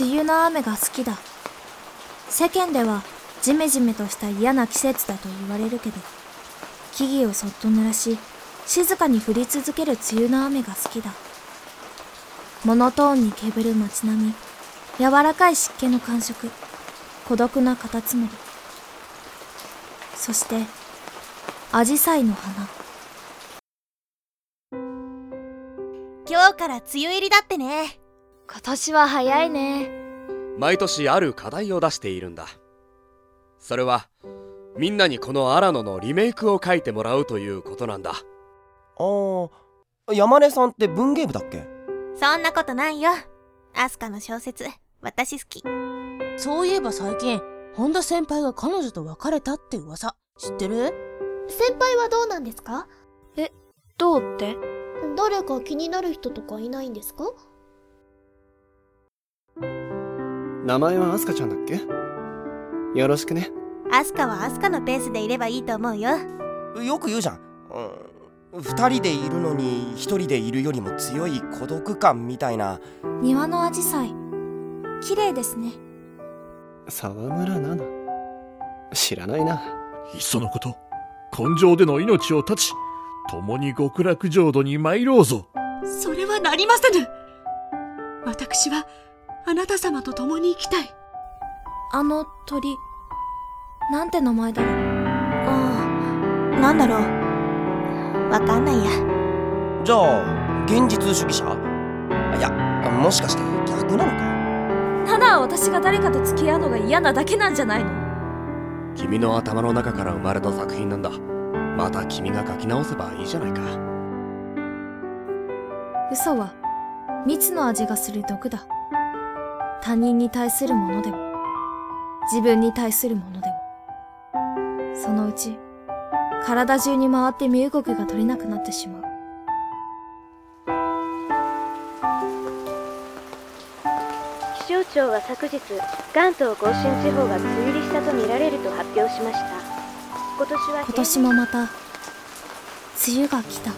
梅雨の雨が好きだ。世間ではジメジメとした嫌な季節だと言われるけど木々をそっと濡らし静かに降り続ける梅雨の雨が好きだ。モノトーンに煙る街並み柔らかい湿気の感触孤独なカタツムリ。そしてアジサイの花。今日から梅雨入りだってね。今年は早いね。毎年ある課題を出しているんだ。それはみんなにこのアラノのリメイクを書いてもらうということなんだ。あー山根さんって文芸部だっけ？そんなことないよ。アスカの小説私好き。そういえば最近本田先輩が彼女と別れたって噂。知ってる？先輩はどうなんですか？どうって？誰か気になる人とかいないんですか？名前はアスカちゃんだっけ？よろしくね。アスカはアスカのペースでいればいいと思うよ。よく言うじゃん、うん、二人でいるのに一人でいるよりも強い孤独感みたいな。庭のアジサイ。綺麗ですね。沢村奈々知らないな。いっそのこと根性での命を絶ち共に極楽浄土に参ろうぞ。それはなりませぬ。私はあなた様と共に生きたい。あの鳥なんて名前だろう？うんなんだろう？わかんないや。じゃあ現実主義者？いやもしかして逆なのか？ただ私が誰かと付き合うのが嫌なだけなんじゃないの？君の頭の中から生まれた作品なんだ。また君が書き直せばいいじゃないか。嘘は蜜の味がする毒だ他人に対するものでも自分に対するものでもそのうち体中に回って身動きが取れなくなってしまう。気象庁は昨日関東甲信地方が梅雨入りしたとみられると発表しました。今年は今年もまた梅雨が来た